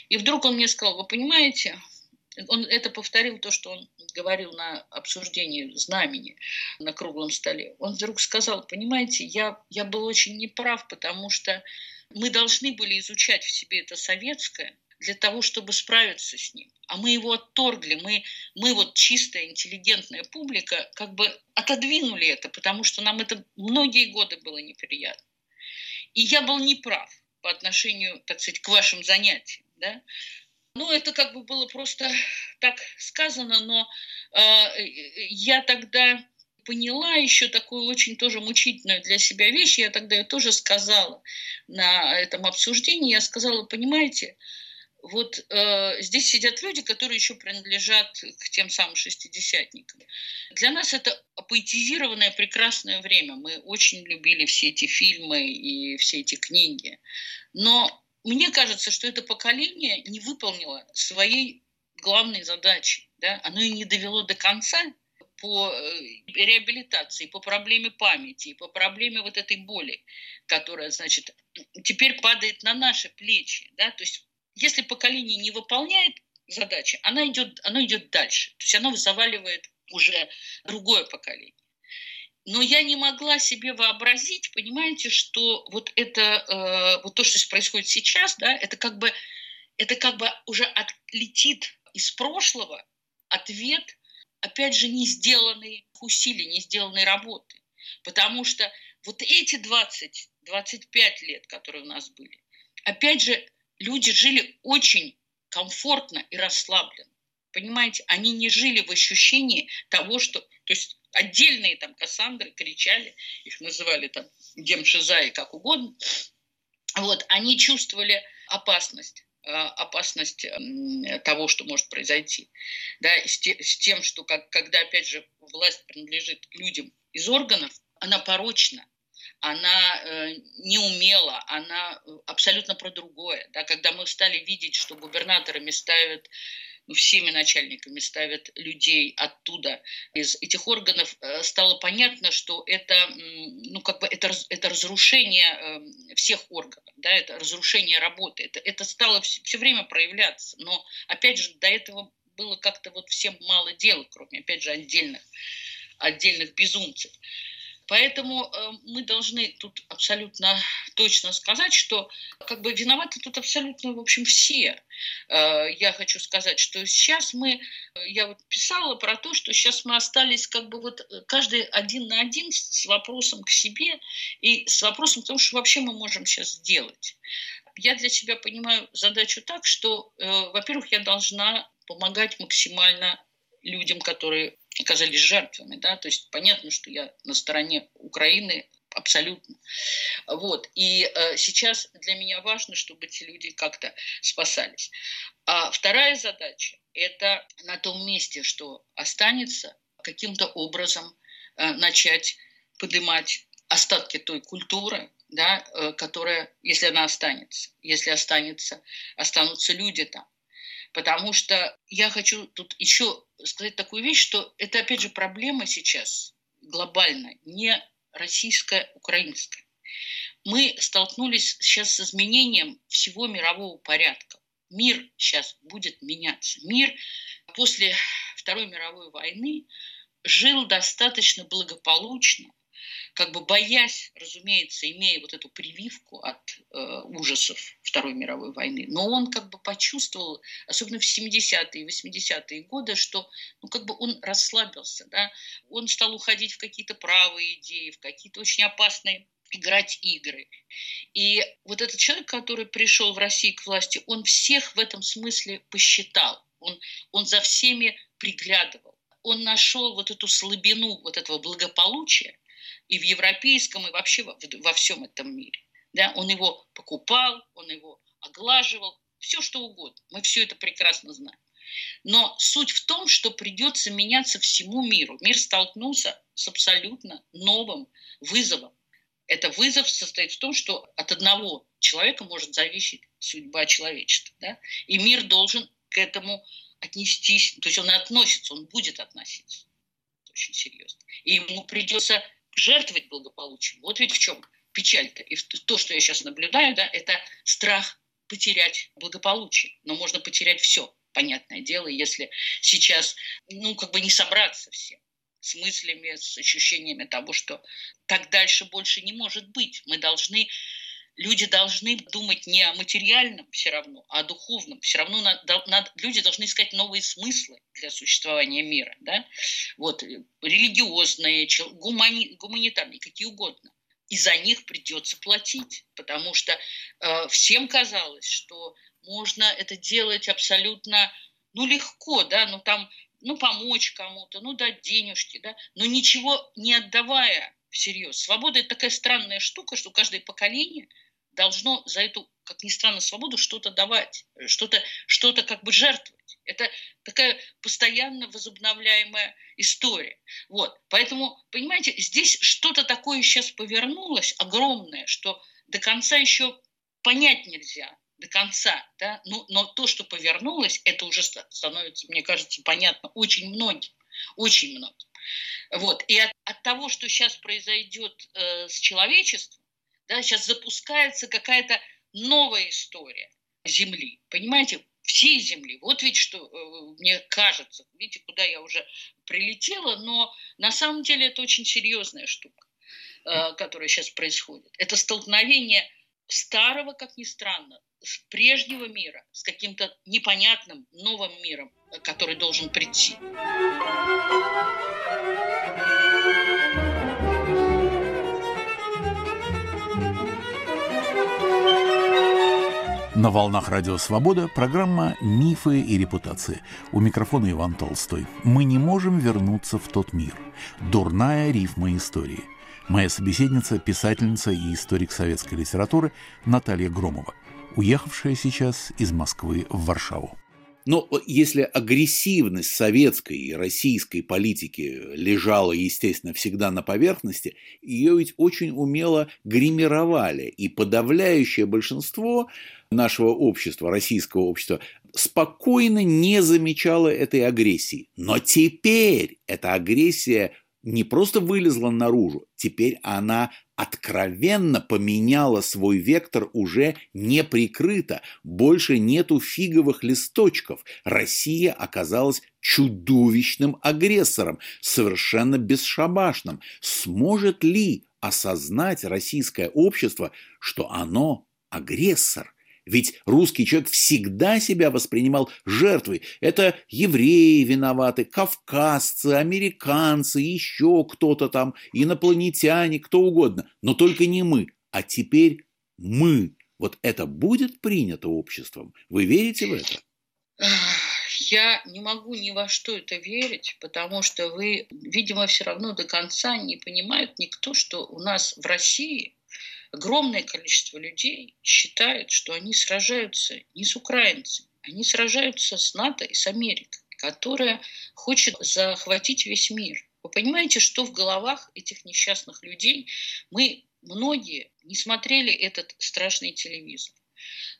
И вдруг он мне сказал, вы понимаете, он это повторил то, что он говорил на обсуждении знамени на круглом столе. Он вдруг сказал, понимаете, я, я был очень неправ, потому что мы должны были изучать в себе это советское, для того, чтобы справиться с ним. А мы его отторгли, мы, мы вот чистая, интеллигентная публика, как бы отодвинули это, потому что нам это многие годы было неприятно. И я был неправ по отношению, так сказать, к вашим занятиям. Да? Ну, это как бы было просто так сказано, но э, я тогда поняла еще такую очень тоже мучительную для себя вещь. Я тогда ее тоже сказала на этом обсуждении. Я сказала, понимаете, вот э, здесь сидят люди, которые еще принадлежат к тем самым шестидесятникам. Для нас это поэтизированное прекрасное время. Мы очень любили все эти фильмы и все эти книги. Но мне кажется, что это поколение не выполнило своей главной задачей, да, оно и не довело до конца по э, реабилитации, по проблеме памяти, по проблеме вот этой боли, которая, значит, теперь падает на наши плечи, да, то есть если поколение не выполняет задачи, она идет, оно идет дальше, то есть оно заваливает уже другое поколение. Но я не могла себе вообразить, понимаете, что вот это, э, вот то, что происходит сейчас, да, это как бы, это как бы уже отлетит из прошлого ответ, опять же, не сделанные усилий, не сделанной работы. Потому что вот эти 20, 25 лет, которые у нас были, опять же, люди жили очень комфортно и расслабленно. Понимаете, они не жили в ощущении того, что... То есть отдельные там Кассандры кричали, их называли там Демшиза как угодно. Вот, они чувствовали опасность э, опасность того, что может произойти. Да, с, тем, что как, когда, опять же, власть принадлежит людям из органов, она порочна, она э, неумела, она э, абсолютно про другое. Да, когда мы стали видеть, что губернаторами ставят ну, всеми начальниками ставят людей оттуда, из этих органов, э, стало понятно, что это, ну, как бы это, это разрушение эм, всех органов, да, это разрушение работы, это, это стало все, все время проявляться. Но, опять же, до этого было как-то вот всем мало дела, кроме, опять же, отдельных, отдельных безумцев. Поэтому э, мы должны тут абсолютно точно сказать, что как бы виноваты тут абсолютно, в общем, все. Э, я хочу сказать, что сейчас мы, я вот писала про то, что сейчас мы остались как бы вот каждый один на один с вопросом к себе и с вопросом к тому, что вообще мы можем сейчас сделать. Я для себя понимаю задачу так, что, э, во-первых, я должна помогать максимально людям, которые оказались жертвами, да, то есть понятно, что я на стороне Украины абсолютно. Вот. И э, сейчас для меня важно, чтобы эти люди как-то спасались. А вторая задача – это на том месте, что останется, каким-то образом э, начать поднимать остатки той культуры, да, э, которая, если она останется, если останется, останутся люди там, Потому что я хочу тут еще сказать такую вещь, что это, опять же, проблема сейчас глобальная, не российская, украинская. Мы столкнулись сейчас с изменением всего мирового порядка. Мир сейчас будет меняться. Мир после Второй мировой войны жил достаточно благополучно, как бы боясь, разумеется, имея вот эту прививку от э, ужасов Второй мировой войны, но он как бы почувствовал, особенно в 70-е и 80-е годы, что ну, как бы он расслабился, да? он стал уходить в какие-то правые идеи, в какие-то очень опасные играть игры. И вот этот человек, который пришел в Россию к власти, он всех в этом смысле посчитал. Он, он за всеми приглядывал. Он нашел вот эту слабину вот этого благополучия, и в европейском, и вообще во, во всем этом мире. Да? Он его покупал, он его оглаживал, все что угодно. Мы все это прекрасно знаем. Но суть в том, что придется меняться всему миру. Мир столкнулся с абсолютно новым вызовом. Это вызов состоит в том, что от одного человека может зависеть судьба человечества. Да? И мир должен к этому отнестись, то есть он относится, он будет относиться очень серьезно. И ему придется жертвовать благополучием. Вот ведь в чем печаль-то. И то, что я сейчас наблюдаю, да, это страх потерять благополучие. Но можно потерять все, понятное дело, если сейчас, ну, как бы не собраться всем с мыслями, с ощущениями того, что так дальше больше не может быть. Мы должны люди должны думать не о материальном все равно, а о духовном. Все равно надо, надо, люди должны искать новые смыслы для существования мира. Да? Вот, религиозные, гумани, гуманитарные, какие угодно. И за них придется платить, потому что э, всем казалось, что можно это делать абсолютно ну, легко, да, ну там, ну, помочь кому-то, ну, дать денежки, да, но ничего не отдавая всерьез. Свобода – это такая странная штука, что каждое поколение – должно за эту, как ни странно, свободу что-то давать, что-то что как бы жертвовать. Это такая постоянно возобновляемая история. Вот. Поэтому, понимаете, здесь что-то такое сейчас повернулось огромное, что до конца еще понять нельзя, до конца, да, но, но то, что повернулось, это уже становится, мне кажется, понятно очень многим, очень многим. Вот. И от, от того, что сейчас произойдет э, с человечеством, да, сейчас запускается какая-то новая история Земли, понимаете, всей Земли. Вот ведь что э, мне кажется, видите, куда я уже прилетела, но на самом деле это очень серьезная штука, э, которая сейчас происходит. Это столкновение старого, как ни странно, с прежнего мира, с каким-то непонятным новым миром, который должен прийти. На волнах Радио Свобода программа «Мифы и репутации». У микрофона Иван Толстой. Мы не можем вернуться в тот мир. Дурная рифма истории. Моя собеседница – писательница и историк советской литературы Наталья Громова, уехавшая сейчас из Москвы в Варшаву. Но если агрессивность советской и российской политики лежала, естественно, всегда на поверхности, ее ведь очень умело гримировали, и подавляющее большинство нашего общества, российского общества, спокойно не замечало этой агрессии. Но теперь эта агрессия не просто вылезла наружу, теперь она откровенно поменяла свой вектор уже не прикрыто, больше нету фиговых листочков. Россия оказалась чудовищным агрессором, совершенно бесшабашным. Сможет ли осознать российское общество, что оно агрессор? Ведь русский человек всегда себя воспринимал жертвой. Это евреи виноваты, кавказцы, американцы, еще кто-то там, инопланетяне, кто угодно. Но только не мы. А теперь мы. Вот это будет принято обществом? Вы верите в это? Я не могу ни во что это верить, потому что вы, видимо, все равно до конца не понимает никто, что у нас в России огромное количество людей считает, что они сражаются не с украинцами, они сражаются с НАТО и с Америкой, которая хочет захватить весь мир. Вы понимаете, что в головах этих несчастных людей мы многие не смотрели этот страшный телевизор.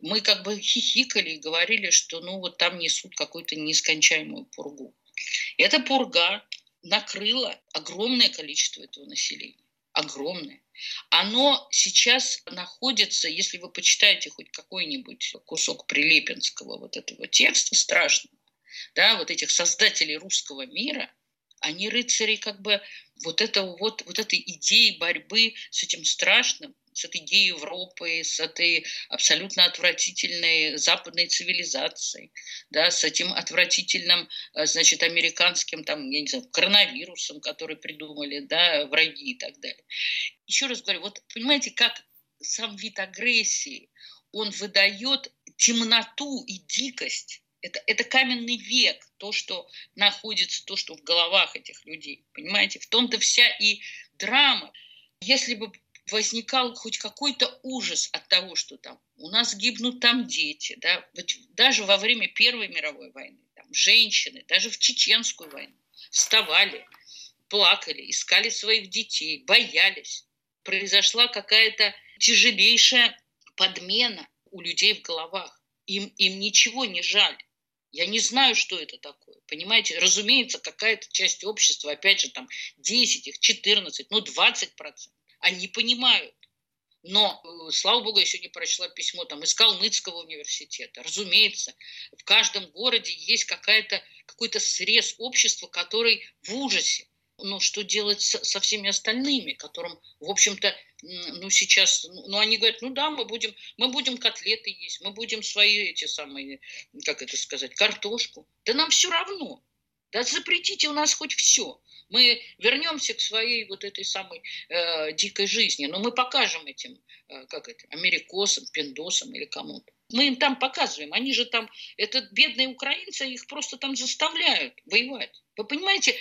Мы как бы хихикали и говорили, что ну вот там несут какую-то нескончаемую пургу. Эта пурга накрыла огромное количество этого населения. Огромное. Оно сейчас находится, если вы почитаете хоть какой-нибудь кусок Прилепинского вот этого текста страшного, да, вот этих создателей русского мира, они рыцари как бы вот, это, вот, вот этой идеи борьбы с этим страшным, с этой идеей Европы, с этой абсолютно отвратительной западной цивилизацией, да, с этим отвратительным, э, значит, американским, там, я не знаю, коронавирусом, который придумали, да, враги и так далее. Еще раз говорю, вот понимаете, как сам вид агрессии, он выдает темноту и дикость это, это каменный век, то, что находится, то, что в головах этих людей. Понимаете, в том-то вся и драма. Если бы возникал хоть какой-то ужас от того, что там у нас гибнут там дети, да, даже во время Первой мировой войны, там, женщины, даже в Чеченскую войну вставали, плакали, искали своих детей, боялись. Произошла какая-то тяжелейшая подмена у людей в головах. Им, им ничего не жаль. Я не знаю, что это такое. Понимаете, разумеется, какая-то часть общества, опять же, там 10, их 14, ну 20 процентов они понимают. Но, э, слава богу, я сегодня прочла письмо там, из Калмыцкого университета. Разумеется, в каждом городе есть какая-то, какой-то срез общества, который в ужасе. Но что делать со, всеми остальными, которым, в общем-то, ну, сейчас, ну, они говорят, ну да, мы будем, мы будем котлеты есть, мы будем свои эти самые, как это сказать, картошку. Да нам все равно. Да запретите у нас хоть все. Мы вернемся к своей вот этой самой э, дикой жизни, но мы покажем этим, э, как это, америкосам, пиндосам или кому-то. Мы им там показываем, они же там, это бедные украинцы, их просто там заставляют воевать. Вы понимаете,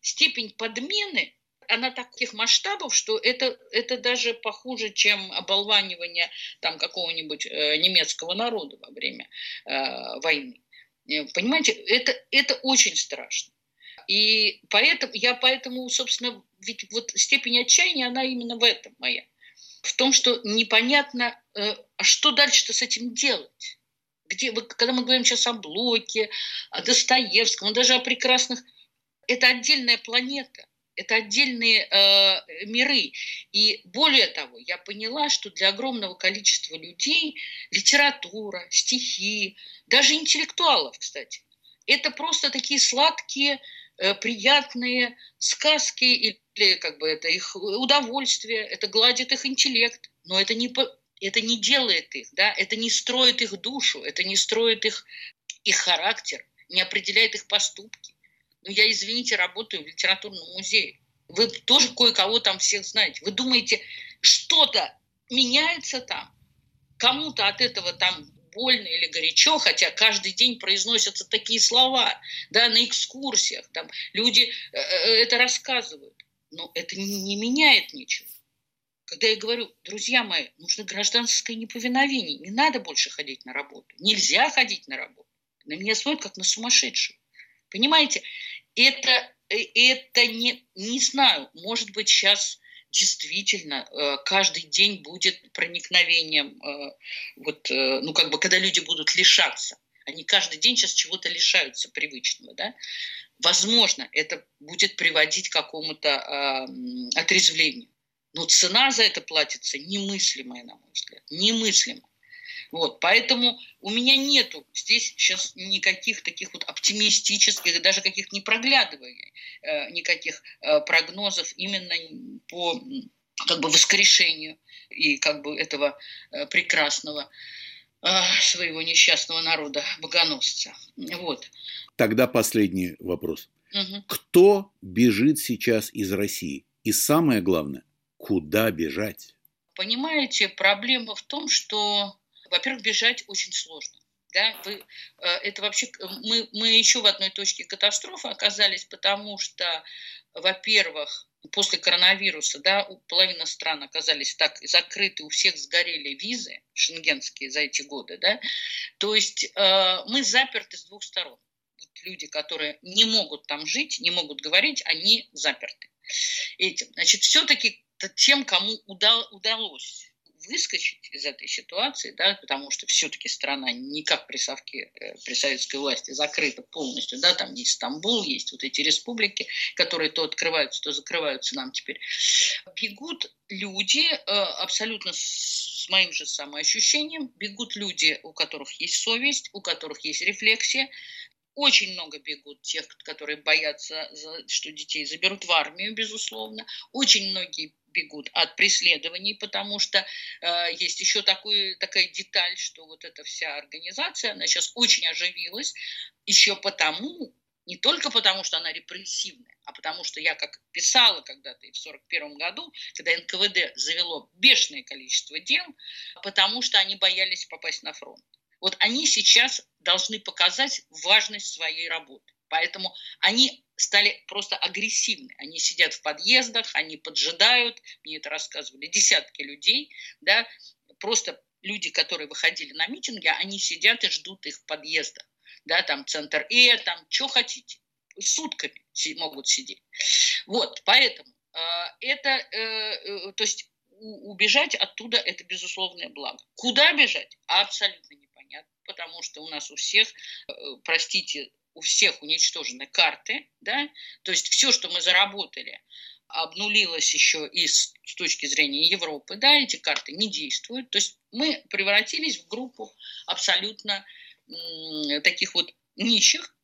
степень подмены, она таких масштабов, что это, это даже похуже, чем оболванивание там какого-нибудь э, немецкого народа во время э, войны. Э, понимаете, это, это очень страшно. И поэтому, я поэтому, собственно, ведь вот степень отчаяния, она именно в этом моя. В том, что непонятно, э, а что дальше-то с этим делать? Где, когда мы говорим сейчас о Блоке, о Достоевском, даже о прекрасных, это отдельная планета, это отдельные э, миры. И более того, я поняла, что для огромного количества людей литература, стихи, даже интеллектуалов, кстати, это просто такие сладкие, приятные сказки или как бы это их удовольствие, это гладит их интеллект, но это не это не делает их, да, это не строит их душу, это не строит их, их характер, не определяет их поступки. Ну, я, извините, работаю в литературном музее. Вы тоже кое-кого там всех знаете. Вы думаете, что-то меняется там? Кому-то от этого там больно или горячо, хотя каждый день произносятся такие слова, да, на экскурсиях, там люди э, э это рассказывают. Но это не, меняет ничего. Когда я говорю, друзья мои, нужно гражданское неповиновение, не надо больше ходить на работу, нельзя ходить на работу. На меня смотрят как на сумасшедшую. Понимаете, это, э, это не, не знаю, может быть, сейчас действительно э, каждый день будет проникновением, э, вот, ну, как бы, когда люди будут лишаться. Они каждый день сейчас чего-то лишаются привычного, да? Возможно, это будет приводить к какому-то э, отрезвлению. Но цена за это платится немыслимая, на мой взгляд, немыслимая. Вот, поэтому у меня нету здесь сейчас никаких таких вот оптимистических, даже каких не проглядываний, э, никаких э, прогнозов именно по как бы воскрешению и как бы этого э, прекрасного своего несчастного народа богоносца. Вот. Тогда последний вопрос. Угу. Кто бежит сейчас из России? И самое главное, Куда бежать? Понимаете, проблема в том, что, во-первых, бежать очень сложно. Да, вы, э, это вообще мы, мы еще в одной точке катастрофы оказались, потому что, во-первых, после коронавируса, да, у половины стран оказались так закрыты, у всех сгорели визы шенгенские за эти годы, да, то есть э, мы заперты с двух сторон. Люди, которые не могут там жить, не могут говорить, они заперты этим. Значит, все-таки тем, кому удал, удалось выскочить из этой ситуации, да, потому что все-таки страна не как при совке, э, при советской власти закрыта полностью, да, там есть Стамбул, есть вот эти республики, которые то открываются, то закрываются нам теперь. Бегут люди э, абсолютно с моим же самоощущением, бегут люди, у которых есть совесть, у которых есть рефлексия, очень много бегут тех, которые боятся, что детей заберут в армию, безусловно. Очень многие бегут от преследований, потому что э, есть еще такой, такая деталь, что вот эта вся организация, она сейчас очень оживилась, еще потому, не только потому, что она репрессивная, а потому что я, как писала когда-то и в 1941 году, когда НКВД завело бешеное количество дел, потому что они боялись попасть на фронт. Вот они сейчас должны показать важность своей работы. Поэтому они стали просто агрессивны. Они сидят в подъездах, они поджидают, мне это рассказывали десятки людей, да, просто люди, которые выходили на митинги, они сидят и ждут их в подъездах, да, там центр Э, там, что хотите, сутками могут сидеть. Вот, поэтому э, это, э, э, то есть убежать оттуда это безусловное благо. Куда бежать? Абсолютно непонятно, потому что у нас у всех, э, простите, у всех уничтожены карты, да, то есть все, что мы заработали, обнулилось еще и с, с точки зрения Европы, да, эти карты не действуют, то есть мы превратились в группу абсолютно м, таких вот нищих,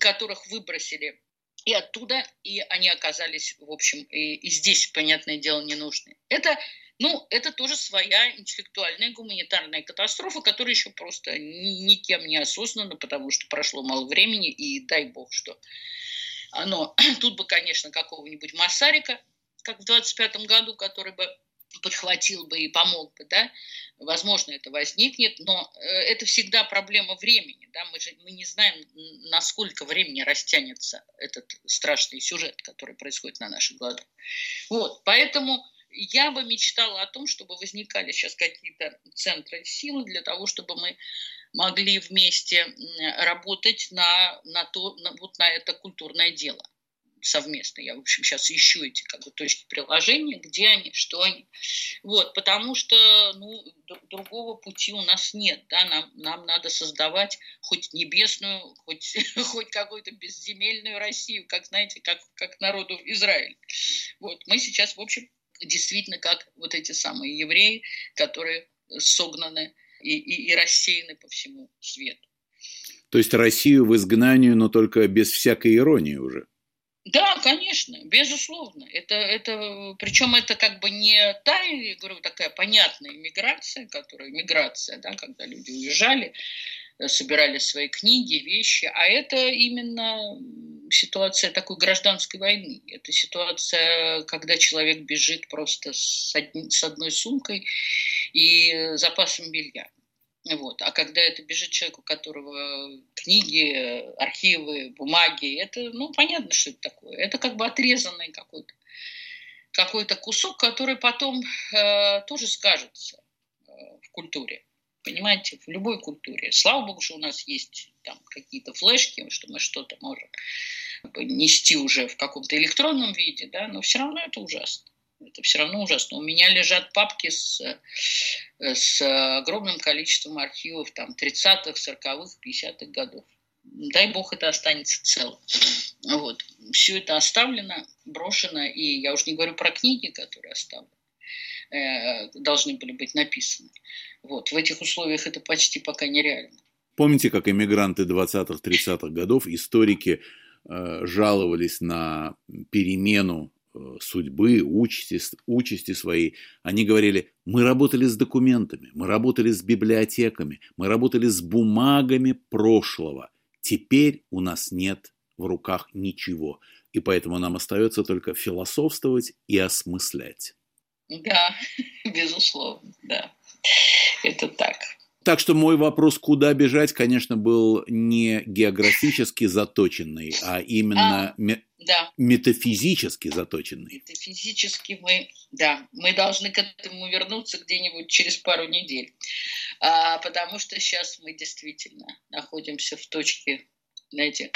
которых выбросили и оттуда, и они оказались, в общем, и, и здесь, понятное дело, не нужны. Это ну, это тоже своя интеллектуальная гуманитарная катастрофа, которая еще просто никем не осознана, потому что прошло мало времени, и дай бог, что оно... Тут бы, конечно, какого-нибудь Масарика, как в 25 году, который бы подхватил бы и помог бы, да, возможно, это возникнет, но э, это всегда проблема времени, да, мы же мы не знаем, насколько времени растянется этот страшный сюжет, который происходит на наших глазах. Вот, поэтому я бы мечтала о том, чтобы возникали сейчас какие-то центры силы для того, чтобы мы могли вместе работать на, на, то, на, вот на это культурное дело. Совместно. Я, в общем, сейчас ищу эти как бы, точки приложения, где они, что они. Вот, потому что ну, другого пути у нас нет. Да? Нам, нам надо создавать хоть небесную, хоть, хоть какую-то безземельную Россию, как, знаете, как, как народу Израиль. Вот, мы сейчас, в общем, действительно как вот эти самые евреи, которые согнаны и, и, и рассеяны по всему свету. То есть Россию в изгнанию, но только без всякой иронии уже. Да, конечно, безусловно. Это, это, причем это как бы не та, я говорю, такая понятная миграция, которая миграция, да, когда люди уезжали, э, собирали свои книги, вещи, а это именно ситуация такой гражданской войны. Это ситуация, когда человек бежит просто с, одни, с одной сумкой и запасом белья. Вот. А когда это бежит человек, у которого книги, архивы, бумаги, это, ну, понятно, что это такое. Это как бы отрезанный какой-то какой-то кусок, который потом э, тоже скажется э, в культуре. Понимаете, в любой культуре. Слава богу, что у нас есть там какие-то флешки, что мы что-то можем нести уже в каком-то электронном виде, да, но все равно это ужасно. Это все равно ужасно. У меня лежат папки с, с огромным количеством архивов там 30-х, 40-х, 50-х годов. Дай бог это останется целым. Вот. Все это оставлено, брошено, и я уже не говорю про книги, которые оставлены э, должны были быть написаны. Вот. В этих условиях это почти пока нереально. Помните, как эмигранты 20-30-х годов, историки э, жаловались на перемену Э, судьбы, участи, участи своей, они говорили, мы работали с документами, мы работали с библиотеками, мы работали с бумагами прошлого. Теперь у нас нет в руках ничего, и поэтому нам остается только философствовать и осмыслять. Да, безусловно, да. Это так. Так что мой вопрос, куда бежать, конечно, был не географически заточенный, а именно а, да. метафизически заточенный. Метафизически мы, да, мы должны к этому вернуться где-нибудь через пару недель, а, потому что сейчас мы действительно находимся в точке знаете,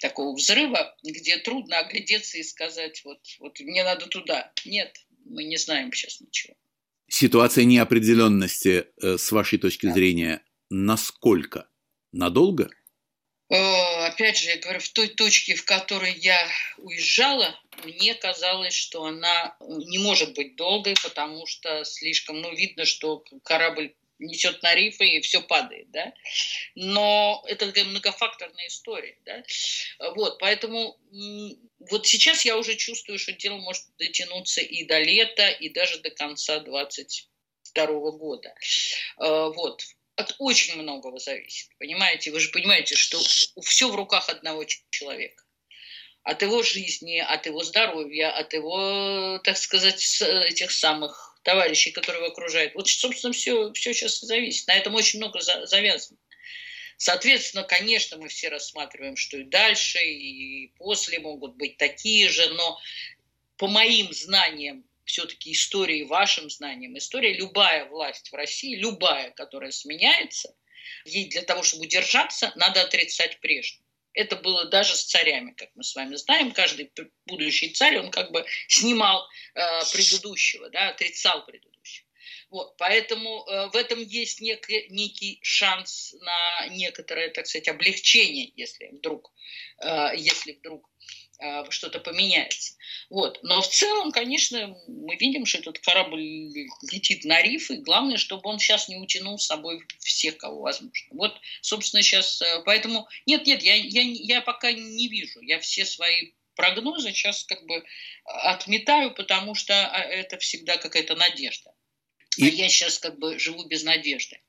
такого взрыва, где трудно оглядеться и сказать, вот, вот мне надо туда. Нет, мы не знаем сейчас ничего. Ситуация неопределенности, э, с вашей точки зрения, насколько? Надолго? Опять же, я говорю, в той точке, в которой я уезжала, мне казалось, что она не может быть долгой, потому что слишком, ну, видно, что корабль несет на рифы и все падает, да. Но это такая многофакторная история, да. Вот, поэтому вот сейчас я уже чувствую, что дело может дотянуться и до лета, и даже до конца 22 года. Э, вот, от очень многого зависит, понимаете? Вы же понимаете, что все в руках одного человека от его жизни, от его здоровья, от его, так сказать, этих самых товарищей, которые его окружают. Вот, собственно, все, все сейчас зависит. На этом очень много за, завязано. Соответственно, конечно, мы все рассматриваем, что и дальше, и после могут быть такие же, но по моим знаниям, все-таки истории, вашим знаниям, история, любая власть в России, любая, которая сменяется, ей для того, чтобы удержаться, надо отрицать прежнюю. Это было даже с царями, как мы с вами знаем. Каждый будущий царь, он как бы снимал э, предыдущего, да, отрицал предыдущего. Вот, поэтому э, в этом есть некий, некий шанс на некоторое, так сказать, облегчение, если вдруг, э, если вдруг что-то поменяется. Вот. Но в целом, конечно, мы видим, что этот корабль летит на риф, и главное, чтобы он сейчас не утянул с собой всех, кого возможно. Вот, собственно, сейчас... Э, поэтому... Нет, нет, я, я, я пока не вижу. Я все свои прогнозы сейчас как бы отметаю, потому что это всегда какая-то надежда. А я сейчас как бы живу без надежды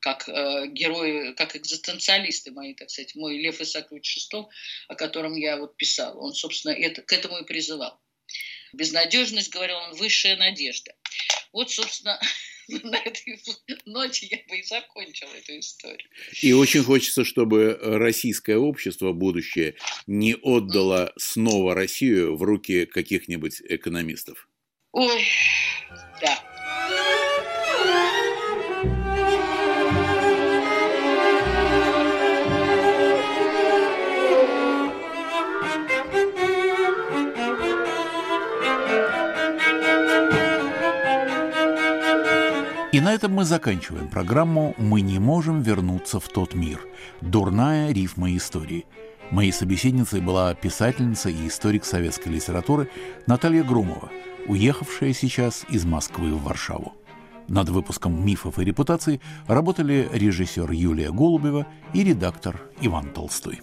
как э, герои, как экзистенциалисты мои, так сказать, мой Лев Исаакович Шестов, о котором я вот писал, он, собственно, это, к этому и призывал. Безнадежность, говорил он, высшая надежда. Вот, собственно, на этой ноте я бы и закончил эту историю. И очень хочется, чтобы российское общество будущее не отдало снова Россию в руки каких-нибудь экономистов. Ой, да. И на этом мы заканчиваем программу «Мы не можем вернуться в тот мир. Дурная рифма истории». Моей собеседницей была писательница и историк советской литературы Наталья Грумова, уехавшая сейчас из Москвы в Варшаву. Над выпуском «Мифов и репутаций» работали режиссер Юлия Голубева и редактор Иван Толстой.